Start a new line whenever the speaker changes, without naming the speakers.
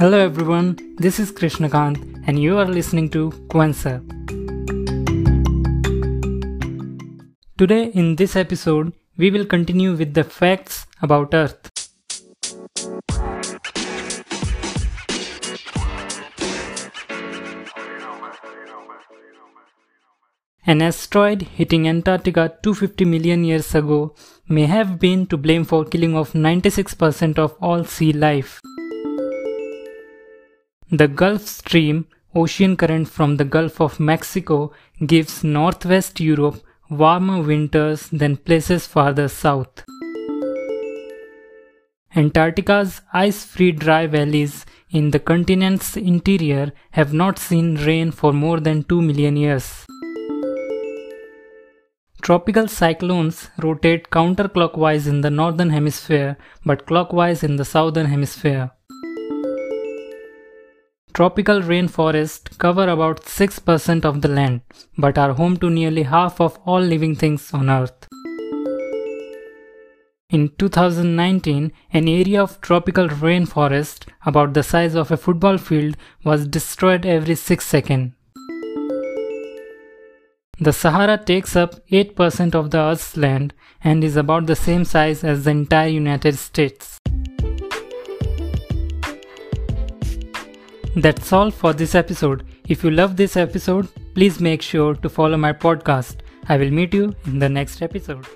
Hello everyone, this is Krishnakant and you are listening to Quenser. Today in this episode, we will continue with the facts about Earth. An asteroid hitting Antarctica 250 million years ago may have been to blame for killing of 96% of all sea life. The Gulf Stream, ocean current from the Gulf of Mexico, gives northwest Europe warmer winters than places farther south. Antarctica's ice-free dry valleys in the continent's interior have not seen rain for more than 2 million years. Tropical cyclones rotate counterclockwise in the northern hemisphere but clockwise in the southern hemisphere. Tropical rainforests cover about 6% of the land but are home to nearly half of all living things on Earth. In 2019, an area of tropical rainforest about the size of a football field was destroyed every 6 seconds. The Sahara takes up 8% of the Earth's land and is about the same size as the entire United States. That's all for this episode. If you love this episode, please make sure to follow my podcast. I will meet you in the next episode.